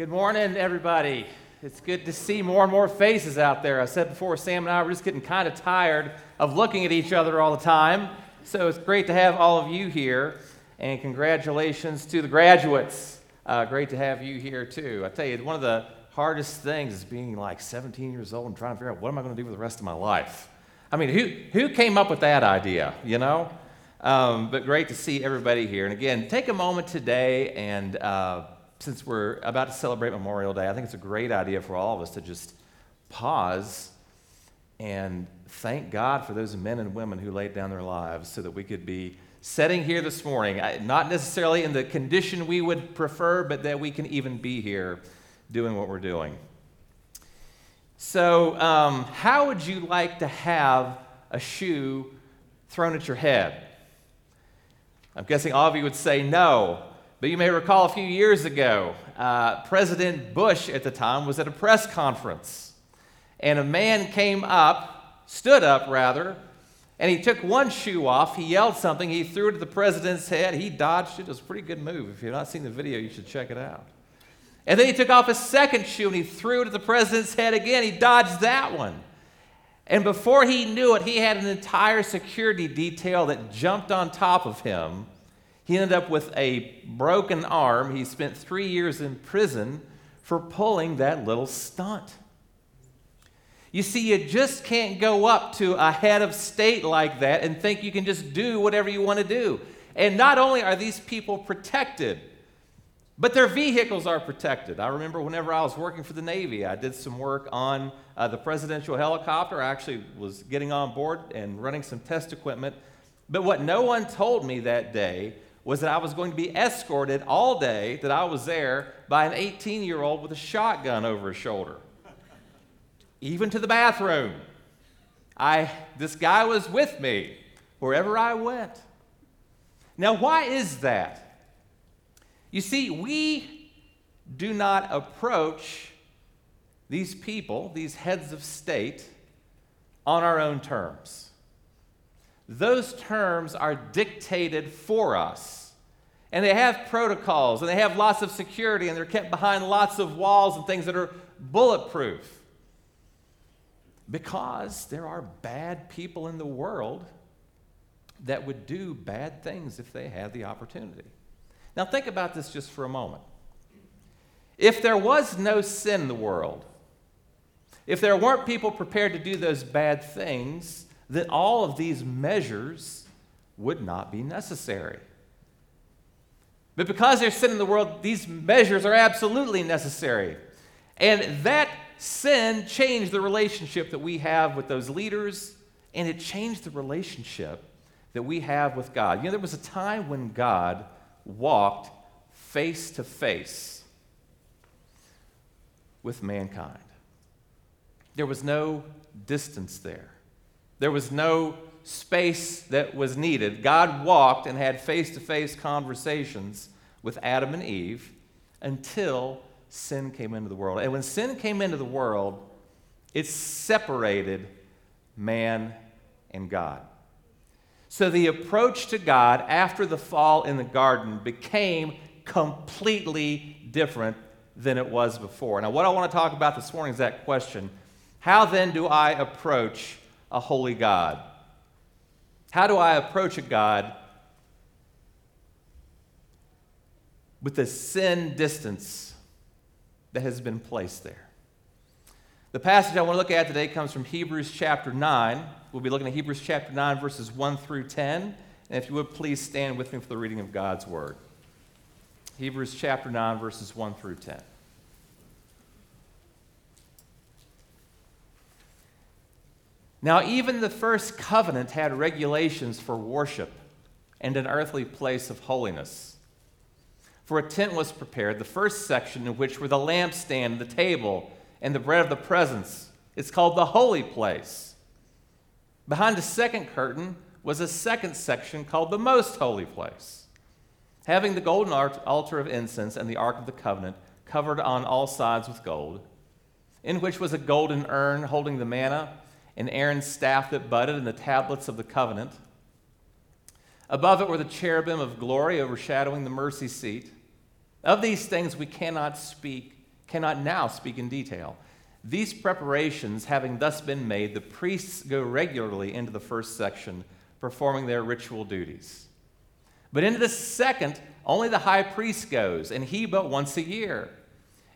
Good morning, everybody. It's good to see more and more faces out there. I said before, Sam and I were just getting kind of tired of looking at each other all the time. So it's great to have all of you here. And congratulations to the graduates. Uh, great to have you here, too. I tell you, one of the hardest things is being like 17 years old and trying to figure out what am I going to do with the rest of my life. I mean, who, who came up with that idea, you know? Um, but great to see everybody here. And again, take a moment today and uh, since we're about to celebrate Memorial Day, I think it's a great idea for all of us to just pause and thank God for those men and women who laid down their lives so that we could be sitting here this morning, not necessarily in the condition we would prefer, but that we can even be here doing what we're doing. So, um, how would you like to have a shoe thrown at your head? I'm guessing all of you would say no. But you may recall a few years ago, uh, President Bush at the time was at a press conference. And a man came up, stood up rather, and he took one shoe off. He yelled something. He threw it at the president's head. He dodged it. It was a pretty good move. If you've not seen the video, you should check it out. And then he took off his second shoe and he threw it at the president's head again. He dodged that one. And before he knew it, he had an entire security detail that jumped on top of him he ended up with a broken arm. He spent three years in prison for pulling that little stunt. You see, you just can't go up to a head of state like that and think you can just do whatever you want to do. And not only are these people protected, but their vehicles are protected. I remember whenever I was working for the Navy, I did some work on uh, the presidential helicopter. I actually was getting on board and running some test equipment. But what no one told me that day was that I was going to be escorted all day that I was there by an 18 year old with a shotgun over his shoulder, even to the bathroom. I, this guy was with me wherever I went. Now, why is that? You see, we do not approach these people, these heads of state, on our own terms those terms are dictated for us. And they have protocols and they have lots of security and they're kept behind lots of walls and things that are bulletproof. Because there are bad people in the world that would do bad things if they had the opportunity. Now, think about this just for a moment. If there was no sin in the world, if there weren't people prepared to do those bad things, then all of these measures would not be necessary. But because there's sin in the world, these measures are absolutely necessary. And that sin changed the relationship that we have with those leaders, and it changed the relationship that we have with God. You know, there was a time when God walked face to face with mankind, there was no distance there. There was no space that was needed. God walked and had face to face conversations with Adam and Eve until sin came into the world. And when sin came into the world, it separated man and God. So the approach to God after the fall in the garden became completely different than it was before. Now, what I want to talk about this morning is that question How then do I approach a holy God? How do I approach a God with the sin distance that has been placed there? The passage I want to look at today comes from Hebrews chapter 9. We'll be looking at Hebrews chapter 9, verses 1 through 10. And if you would please stand with me for the reading of God's word. Hebrews chapter 9, verses 1 through 10. Now, even the first covenant had regulations for worship and an earthly place of holiness. For a tent was prepared, the first section in which were the lampstand, the table, and the bread of the presence. It's called the holy place. Behind the second curtain was a second section called the most holy place, having the golden altar of incense and the ark of the covenant covered on all sides with gold, in which was a golden urn holding the manna and Aaron's staff that budded, and the tablets of the covenant. Above it were the cherubim of glory overshadowing the mercy seat. Of these things we cannot speak cannot now speak in detail. These preparations having thus been made, the priests go regularly into the first section, performing their ritual duties. But into the second, only the high priest goes, and he but once a year,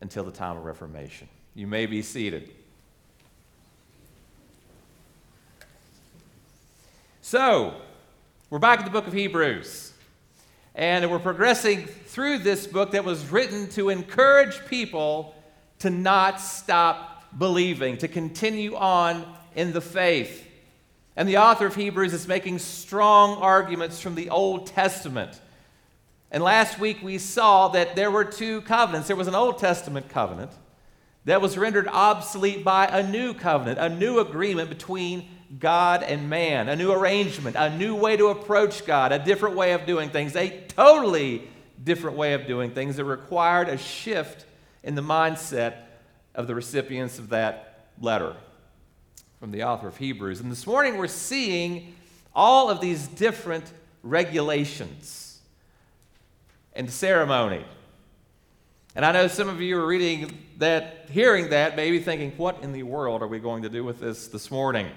until the time of Reformation. You may be seated. So, we're back in the book of Hebrews. And we're progressing through this book that was written to encourage people to not stop believing, to continue on in the faith. And the author of Hebrews is making strong arguments from the Old Testament. And last week we saw that there were two covenants. There was an Old Testament covenant that was rendered obsolete by a new covenant, a new agreement between God and man, a new arrangement, a new way to approach God, a different way of doing things, a totally different way of doing things that required a shift in the mindset of the recipients of that letter from the author of Hebrews. And this morning we're seeing all of these different regulations and ceremony. And I know some of you are reading that, hearing that, maybe thinking, what in the world are we going to do with this this morning?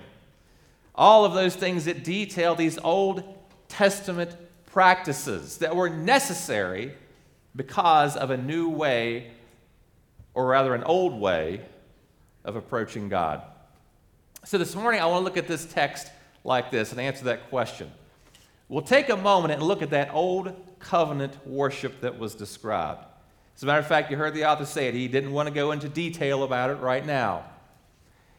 All of those things that detail these Old Testament practices that were necessary because of a new way, or rather, an old way of approaching God. So this morning, I want to look at this text like this and answer that question. We'll take a moment and look at that old covenant worship that was described. As a matter of fact, you heard the author say it. He didn't want to go into detail about it right now.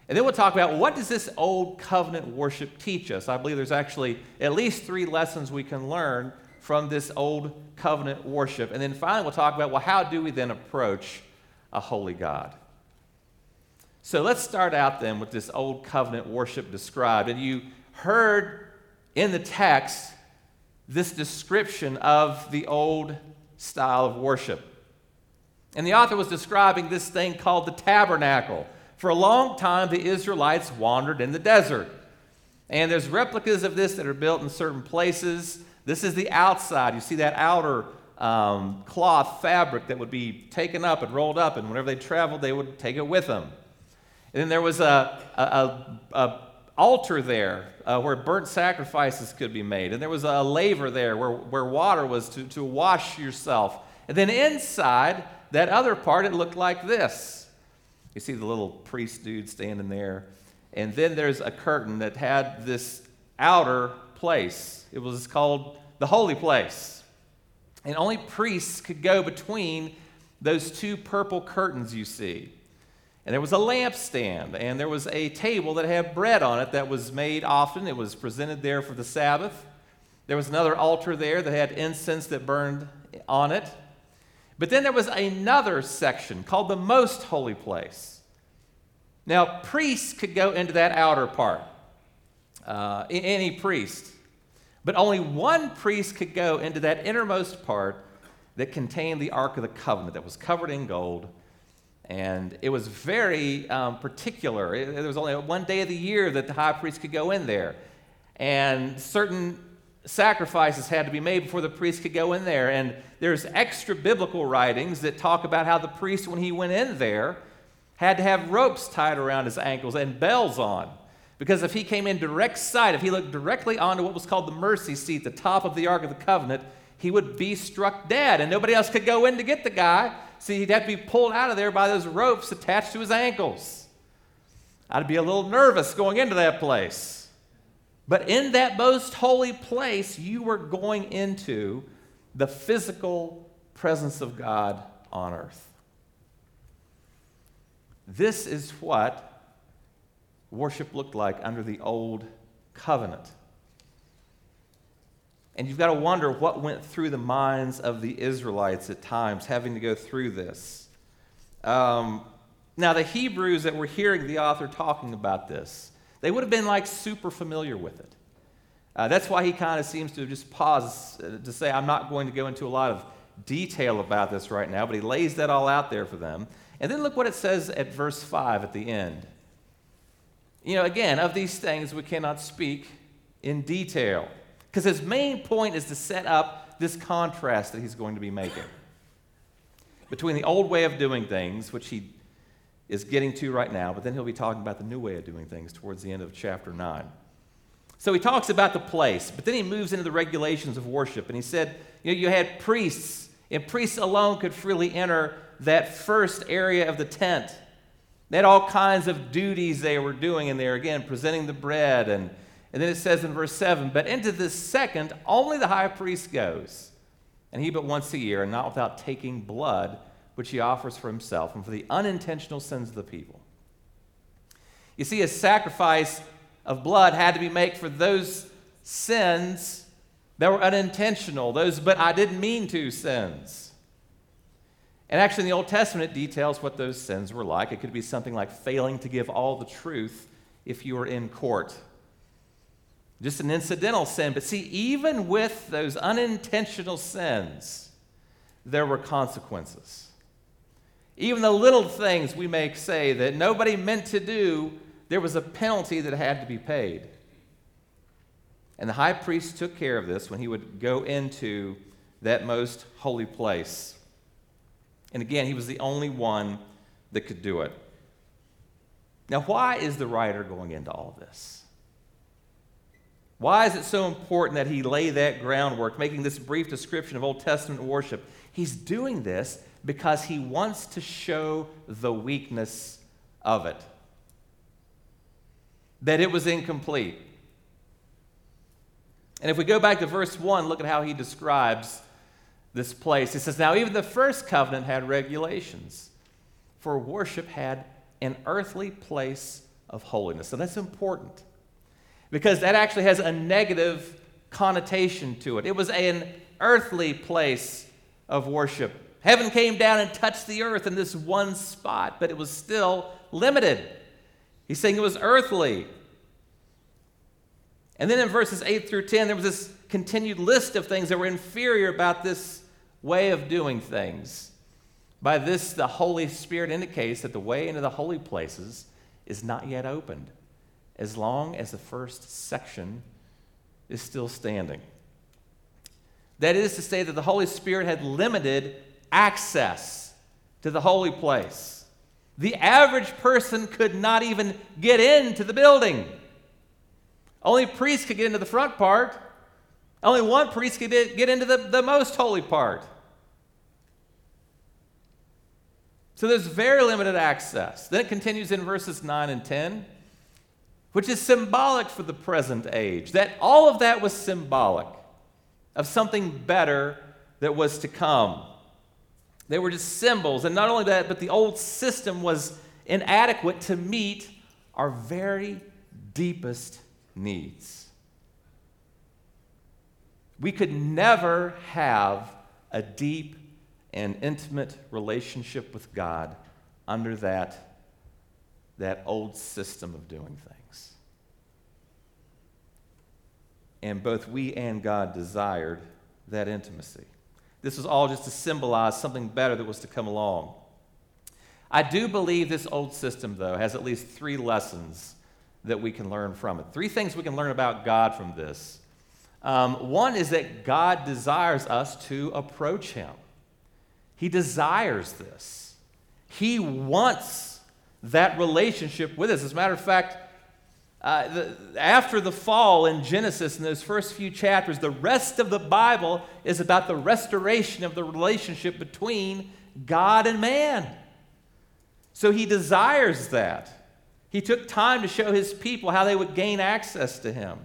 And then we'll talk about what does this old covenant worship teach us? I believe there's actually at least three lessons we can learn from this old covenant worship. And then finally, we'll talk about well, how do we then approach a holy God? So let's start out then with this old covenant worship described. And you heard in the text this description of the old style of worship. And the author was describing this thing called the tabernacle. For a long time, the Israelites wandered in the desert. And there's replicas of this that are built in certain places. This is the outside. You see that outer um, cloth fabric that would be taken up and rolled up, and whenever they traveled, they would take it with them. And then there was a, a, a, a altar there uh, where burnt sacrifices could be made. And there was a laver there where, where water was to, to wash yourself. And then inside that other part, it looked like this. You see the little priest dude standing there. And then there's a curtain that had this outer place. It was called the holy place. And only priests could go between those two purple curtains you see. And there was a lampstand, and there was a table that had bread on it that was made often. It was presented there for the Sabbath. There was another altar there that had incense that burned on it. But then there was another section called the most holy place. Now, priests could go into that outer part, uh, any priest. But only one priest could go into that innermost part that contained the Ark of the Covenant that was covered in gold. And it was very um, particular. There was only one day of the year that the high priest could go in there. And certain sacrifices had to be made before the priest could go in there. And there's extra biblical writings that talk about how the priest, when he went in there, had to have ropes tied around his ankles and bells on. Because if he came in direct sight, if he looked directly onto what was called the mercy seat, the top of the Ark of the Covenant, he would be struck dead, and nobody else could go in to get the guy. So he'd have to be pulled out of there by those ropes attached to his ankles. I'd be a little nervous going into that place. But in that most holy place, you were going into the physical presence of God on earth. This is what worship looked like under the old covenant. And you've got to wonder what went through the minds of the Israelites at times having to go through this. Um, now, the Hebrews that were hearing the author talking about this, they would have been like super familiar with it. Uh, that's why he kind of seems to just pause uh, to say, I'm not going to go into a lot of detail about this right now, but he lays that all out there for them. And then look what it says at verse 5 at the end. You know, again, of these things we cannot speak in detail. Because his main point is to set up this contrast that he's going to be making between the old way of doing things, which he is getting to right now, but then he'll be talking about the new way of doing things towards the end of chapter 9. So he talks about the place, but then he moves into the regulations of worship. And he said, you know, you had priests, and priests alone could freely enter that first area of the tent. They had all kinds of duties they were doing in there, again, presenting the bread. And, and then it says in verse 7 But into the second, only the high priest goes, and he but once a year, and not without taking blood, which he offers for himself and for the unintentional sins of the people. You see, a sacrifice of blood had to be made for those sins that were unintentional, those but I didn't mean to sins. And actually, in the Old Testament, it details what those sins were like. It could be something like failing to give all the truth if you were in court. Just an incidental sin. But see, even with those unintentional sins, there were consequences. Even the little things we may say that nobody meant to do there was a penalty that had to be paid. And the high priest took care of this when he would go into that most holy place. And again, he was the only one that could do it. Now, why is the writer going into all this? Why is it so important that he lay that groundwork, making this brief description of Old Testament worship? He's doing this because he wants to show the weakness of it that it was incomplete. And if we go back to verse 1, look at how he describes this place. He says, Now, even the first covenant had regulations, for worship had an earthly place of holiness. So that's important because that actually has a negative connotation to it. It was an earthly place of worship. Heaven came down and touched the earth in this one spot, but it was still limited. He's saying it was earthly. And then in verses 8 through 10, there was this continued list of things that were inferior about this way of doing things. By this, the Holy Spirit indicates that the way into the holy places is not yet opened, as long as the first section is still standing. That is to say, that the Holy Spirit had limited access to the holy place. The average person could not even get into the building. Only priests could get into the front part. Only one priest could get into the, the most holy part. So there's very limited access. Then it continues in verses 9 and 10, which is symbolic for the present age. That all of that was symbolic of something better that was to come. They were just symbols. And not only that, but the old system was inadequate to meet our very deepest needs. We could never have a deep and intimate relationship with God under that, that old system of doing things. And both we and God desired that intimacy. This was all just to symbolize something better that was to come along. I do believe this old system, though, has at least three lessons that we can learn from it. Three things we can learn about God from this. Um, one is that God desires us to approach Him, He desires this. He wants that relationship with us. As a matter of fact, uh, the, after the fall in Genesis, in those first few chapters, the rest of the Bible is about the restoration of the relationship between God and man. So he desires that. He took time to show his people how they would gain access to him.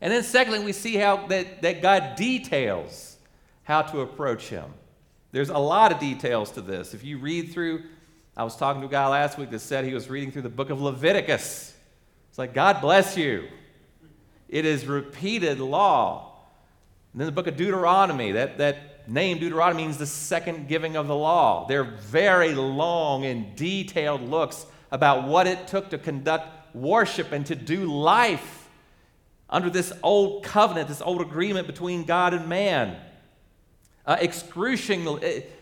And then, secondly, we see how that, that God details how to approach him. There's a lot of details to this. If you read through, I was talking to a guy last week that said he was reading through the book of Leviticus. It's like, God bless you. It is repeated law. And then the book of Deuteronomy, that, that name Deuteronomy means the second giving of the law. They're very long and detailed looks about what it took to conduct worship and to do life under this old covenant, this old agreement between God and man. Uh, excruciating, uh,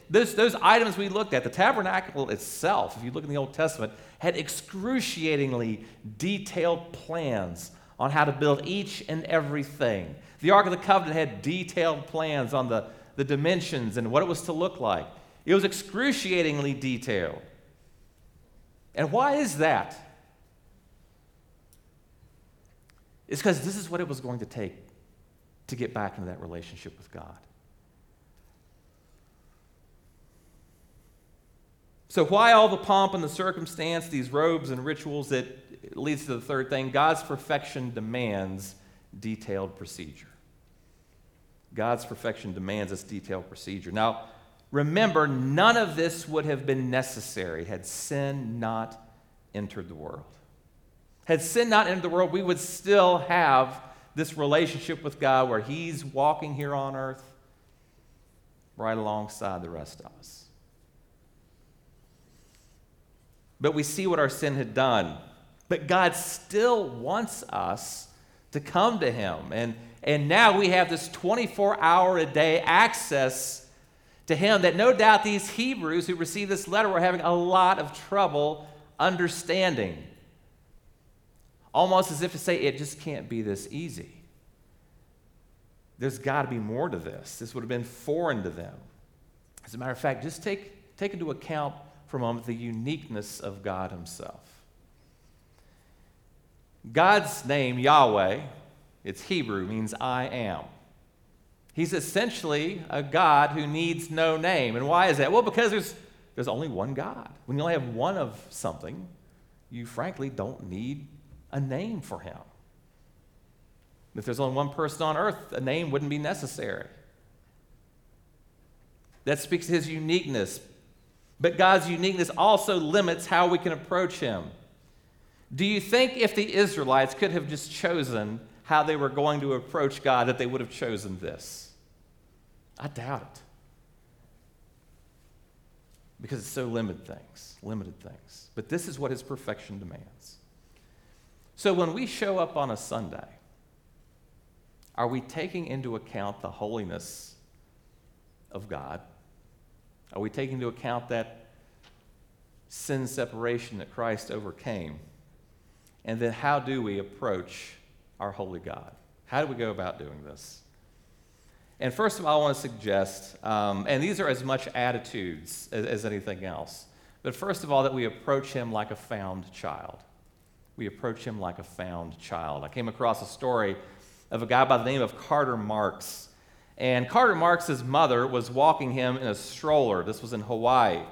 those, those items we looked at, the tabernacle itself, if you look in the Old Testament, had excruciatingly detailed plans on how to build each and everything. The Ark of the Covenant had detailed plans on the, the dimensions and what it was to look like. It was excruciatingly detailed. And why is that? It's because this is what it was going to take to get back into that relationship with God. So, why all the pomp and the circumstance, these robes and rituals that leads to the third thing? God's perfection demands detailed procedure. God's perfection demands this detailed procedure. Now, remember, none of this would have been necessary had sin not entered the world. Had sin not entered the world, we would still have this relationship with God where He's walking here on earth right alongside the rest of us. But we see what our sin had done. But God still wants us to come to Him. And, and now we have this 24 hour a day access to Him that no doubt these Hebrews who received this letter were having a lot of trouble understanding. Almost as if to say, it just can't be this easy. There's got to be more to this. This would have been foreign to them. As a matter of fact, just take, take into account for a moment the uniqueness of God Himself. God's name, Yahweh, it's Hebrew, means I am. He's essentially a God who needs no name. And why is that? Well, because there's, there's only one God. When you only have one of something, you frankly don't need a name for him. If there's only one person on earth, a name wouldn't be necessary. That speaks to his uniqueness. But God's uniqueness also limits how we can approach him. Do you think if the Israelites could have just chosen how they were going to approach God, that they would have chosen this? I doubt it. Because it's so limited things, limited things. But this is what his perfection demands. So when we show up on a Sunday, are we taking into account the holiness of God? Are we taking into account that sin separation that Christ overcame? And then how do we approach our holy God? How do we go about doing this? And first of all, I want to suggest, um, and these are as much attitudes as, as anything else, but first of all, that we approach Him like a found child. We approach Him like a found child. I came across a story of a guy by the name of Carter Marks. And Carter Marx's mother was walking him in a stroller. This was in Hawaii.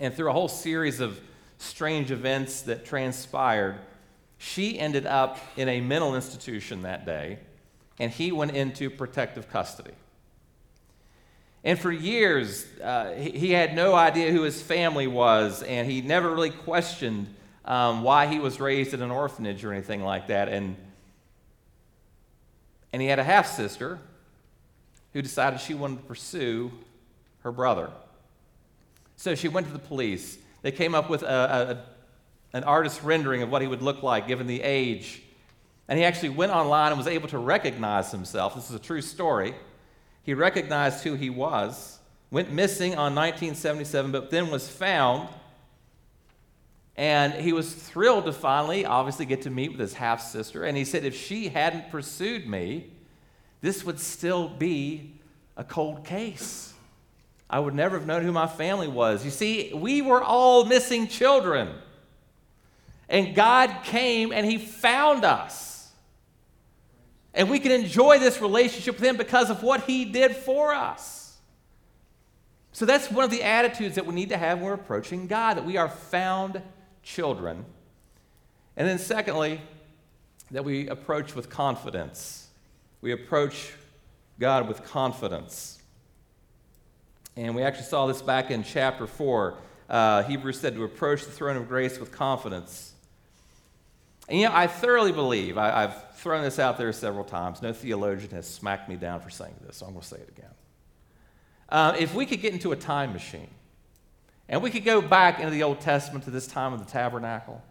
And through a whole series of strange events that transpired, she ended up in a mental institution that day, and he went into protective custody. And for years, uh, he, had no idea who his family was, and he never really questioned um, why he was raised in an orphanage or anything like that. And, and he had a half sister who decided she wanted to pursue her brother. So she went to the police. They came up with a, a, an artist's rendering of what he would look like given the age. And he actually went online and was able to recognize himself. This is a true story. He recognized who he was, went missing on 1977, but then was found. And he was thrilled to finally, obviously, get to meet with his half sister. And he said, if she hadn't pursued me, this would still be a cold case. I would never have known who my family was. You see, we were all missing children. And God came and He found us. And we can enjoy this relationship with Him because of what He did for us. So that's one of the attitudes that we need to have when we're approaching God, that we are found children. And then, secondly, that we approach with confidence. We approach God with confidence. And we actually saw this back in chapter 4. Uh, Hebrews said to approach the throne of grace with confidence. And you know, I thoroughly believe, I, have thrown this out there several times. No theologian has smacked me down for saying this, so I'm going to say it again. Uh, if we could get into a time machine and we could go back into the Old Testament to this time of the tabernacle,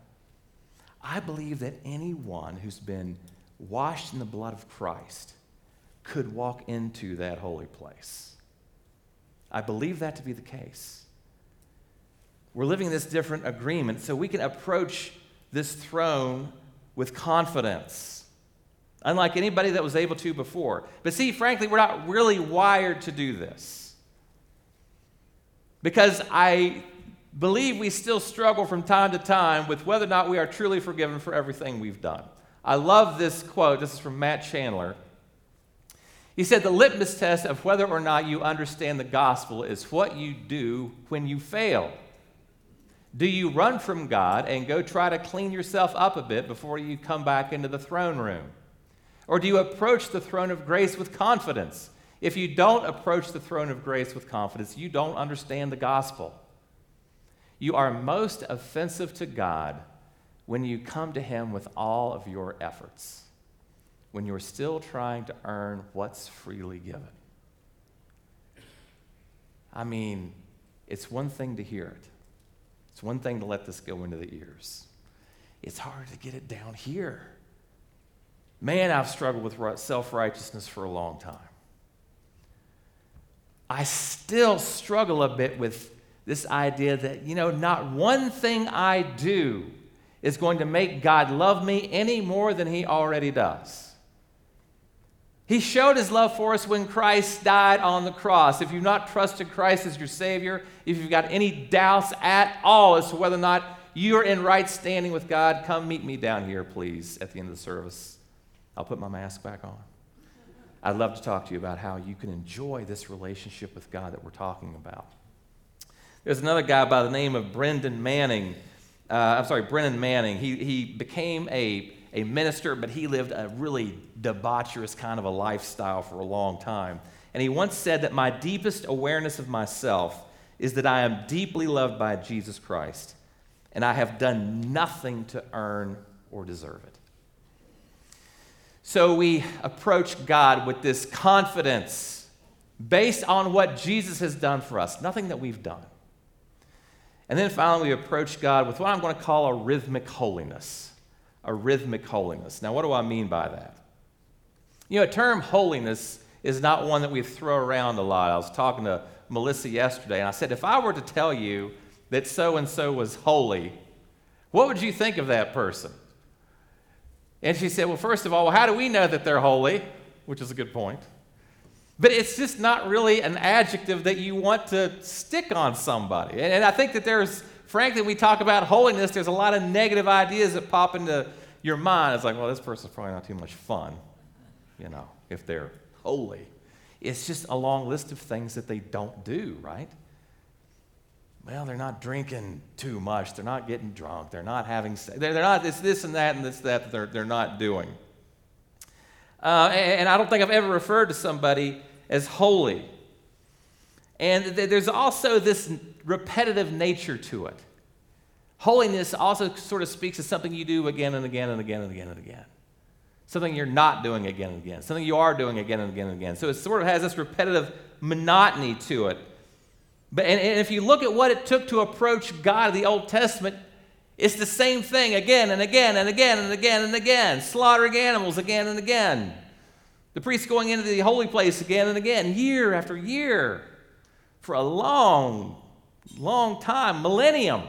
I believe that anyone who's been washed in the blood of Christ could walk into that holy place. I believe that to be the case. We're living in this different agreement so we can approach this throne with confidence, unlike anybody that was able to before. But see, frankly, we're not really wired to do this. Because I believe we still struggle from time to time with whether or not we are truly forgiven for everything we've done. I love this quote. This is from Matt Chandler. He said, The litmus test of whether or not you understand the gospel is what you do when you fail. Do you run from God and go try to clean yourself up a bit before you come back into the throne room? Or do you approach the throne of grace with confidence? If you don't approach the throne of grace with confidence, you don't understand the gospel. You are most offensive to God when you come to Him with all of your efforts, when you're still trying to earn what's freely given. I mean, it's one thing to hear it, it's one thing to let this go into the ears. It's hard to get it down here. Man, I've struggled with self righteousness for a long time. I still struggle a bit with this idea that, you know, not one thing I do is going to make God love me any more than he already does. He showed his love for us when Christ died on the cross. If you've not trusted Christ as your Savior, if you've got any doubts at all as to whether or not you're in right standing with God, come meet me down here, please, at the end of the service. I'll put my mask back on. I'd love to talk to you about how you can enjoy this relationship with God that we're talking about. There's another guy by the name of Brendan Manning. Uh, I'm sorry, Brennan Manning. He, he became a, a minister, but he lived a really debaucherous kind of a lifestyle for a long time. And he once said that my deepest awareness of myself is that I am deeply loved by Jesus Christ, and I have done nothing to earn or deserve it. So we approach God with this confidence based on what Jesus has done for us, nothing that we've done. And then finally, we approach God with what I'm going to call a rhythmic holiness. A rhythmic holiness. Now, what do I mean by that? You know, a term holiness is not one that we throw around a lot. I was talking to Melissa yesterday, and I said, if I were to tell you that so and so was holy, what would you think of that person? And she said, well, first of all, how do we know that they're holy? Which is a good point. But it's just not really an adjective that you want to stick on somebody. And, I think that there's, frankly, we talk about holiness, there's a lot of negative ideas that pop into your mind. It's like, well, this person's probably not too much fun, you know, if they're holy. It's just a long list of things that they don't do, right? Well, they're not drinking too much. They're not getting drunk. They're not having, they're, they're not, it's this and that and this, that, that they're, they're not doing. Uh, and, and I don't think I've ever referred to somebody as holy. And th- there's also this repetitive nature to it. Holiness also sort of speaks of something you do again and again and again and again and again. Something you're not doing again and again. Something you are doing again and again and again. So it sort of has this repetitive monotony to it. But and, and if you look at what it took to approach God in the Old Testament, it's the same thing again and again and again and again and again. Slaughtering animals again and again. The priests going into the holy place again and again, year after year, for a long, long time, millennium.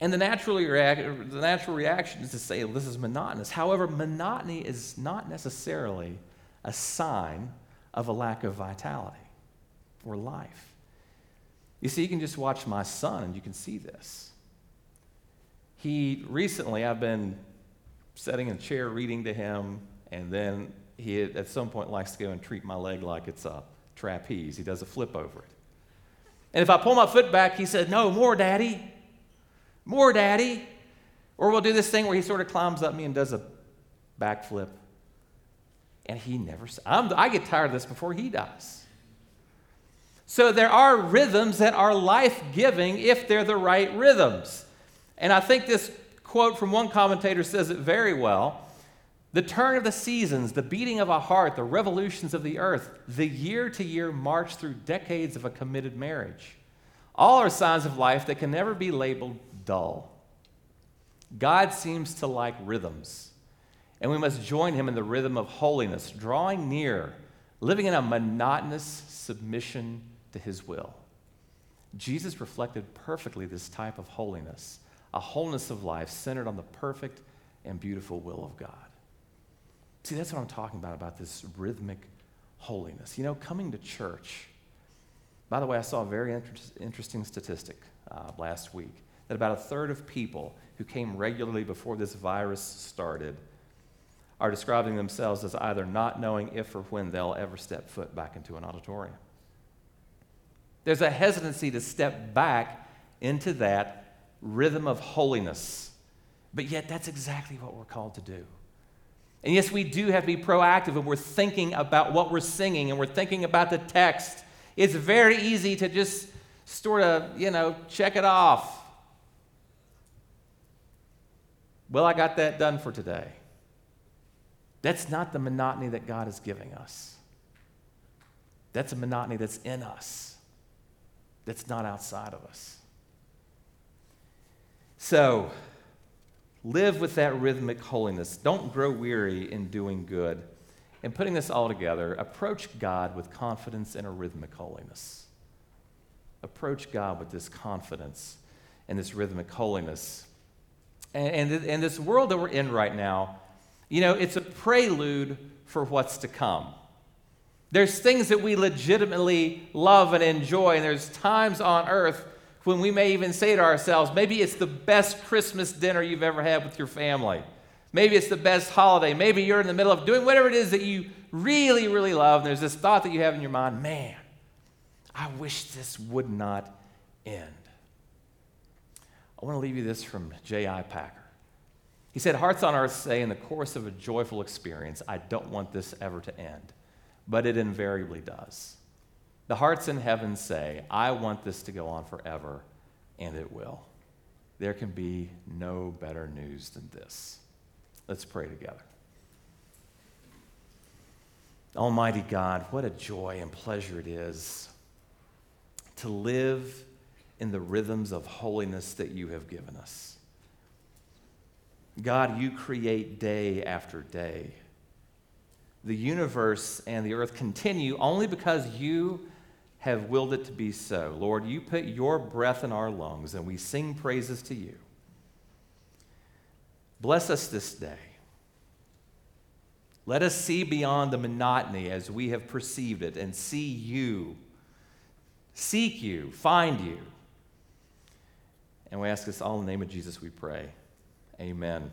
And the natural, reac- the natural reaction is to say this is monotonous. However, monotony is not necessarily a sign of a lack of vitality or life. You see, you can just watch my son and you can see this. He recently, I've been sitting in a chair reading to him, and then he at some point likes to go and treat my leg like it's a trapeze. He does a flip over it. And if I pull my foot back, he said, No, more, daddy. More, daddy. Or we'll do this thing where he sort of climbs up me and does a backflip. And he never, I'm, I get tired of this before he does. So there are rhythms that are life giving if they're the right rhythms. And I think this quote from one commentator says it very well. The turn of the seasons, the beating of a heart, the revolutions of the earth, the year to year march through decades of a committed marriage. All are signs of life that can never be labeled dull. God seems to like rhythms, and we must join him in the rhythm of holiness, drawing near, living in a monotonous submission to his will. Jesus reflected perfectly this type of holiness, a wholeness of life centered on the perfect and beautiful will of God. See, that's what I'm talking about, about this rhythmic holiness. You know, coming to church. By the way, I saw a very inter- interesting statistic uh, last week that about a third of people who came regularly before this virus started are describing themselves as either not knowing if or when they'll ever step foot back into an auditorium. There's a hesitancy to step back into that rhythm of holiness. But yet, that's exactly what we're called to do. And yes, we do have to be proactive and we're thinking about what we're singing and we're thinking about the text. It's very easy to just sort of, you know, check it off. Well, I got that done for today. That's not the monotony that God is giving us. That's a monotony that's in us, that's not outside of us. So, Live with that rhythmic holiness. Don't grow weary in doing good. And putting this all together, approach God with confidence and a rhythmic holiness. Approach God with this confidence and this rhythmic holiness. And, and, and this world that we're in right now, you know, it's a prelude for what's to come. There's things that we legitimately love and enjoy, and there's times on earth when we may even say to ourselves, maybe it's the best Christmas dinner you've ever had with your family. Maybe it's the best holiday. Maybe you're in the middle of doing whatever it is that you really, really love. And there's this thought that you have in your mind man, I wish this would not end. I want to leave you this from J.I. Packer. He said, Hearts on earth say in the course of a joyful experience, I don't want this ever to end, but it invariably does. The hearts in heaven say, I want this to go on forever, and it will. There can be no better news than this. Let's pray together. Almighty God, what a joy and pleasure it is to live in the rhythms of holiness that you have given us. God, you create day after day. The universe and the earth continue only because you have willed it to be so. Lord, you put your breath in our lungs and we sing praises to you. Bless us this day. Let us see beyond the monotony as we have perceived it and see you, seek you, find you. And we ask this all in the name of Jesus, we pray. Amen.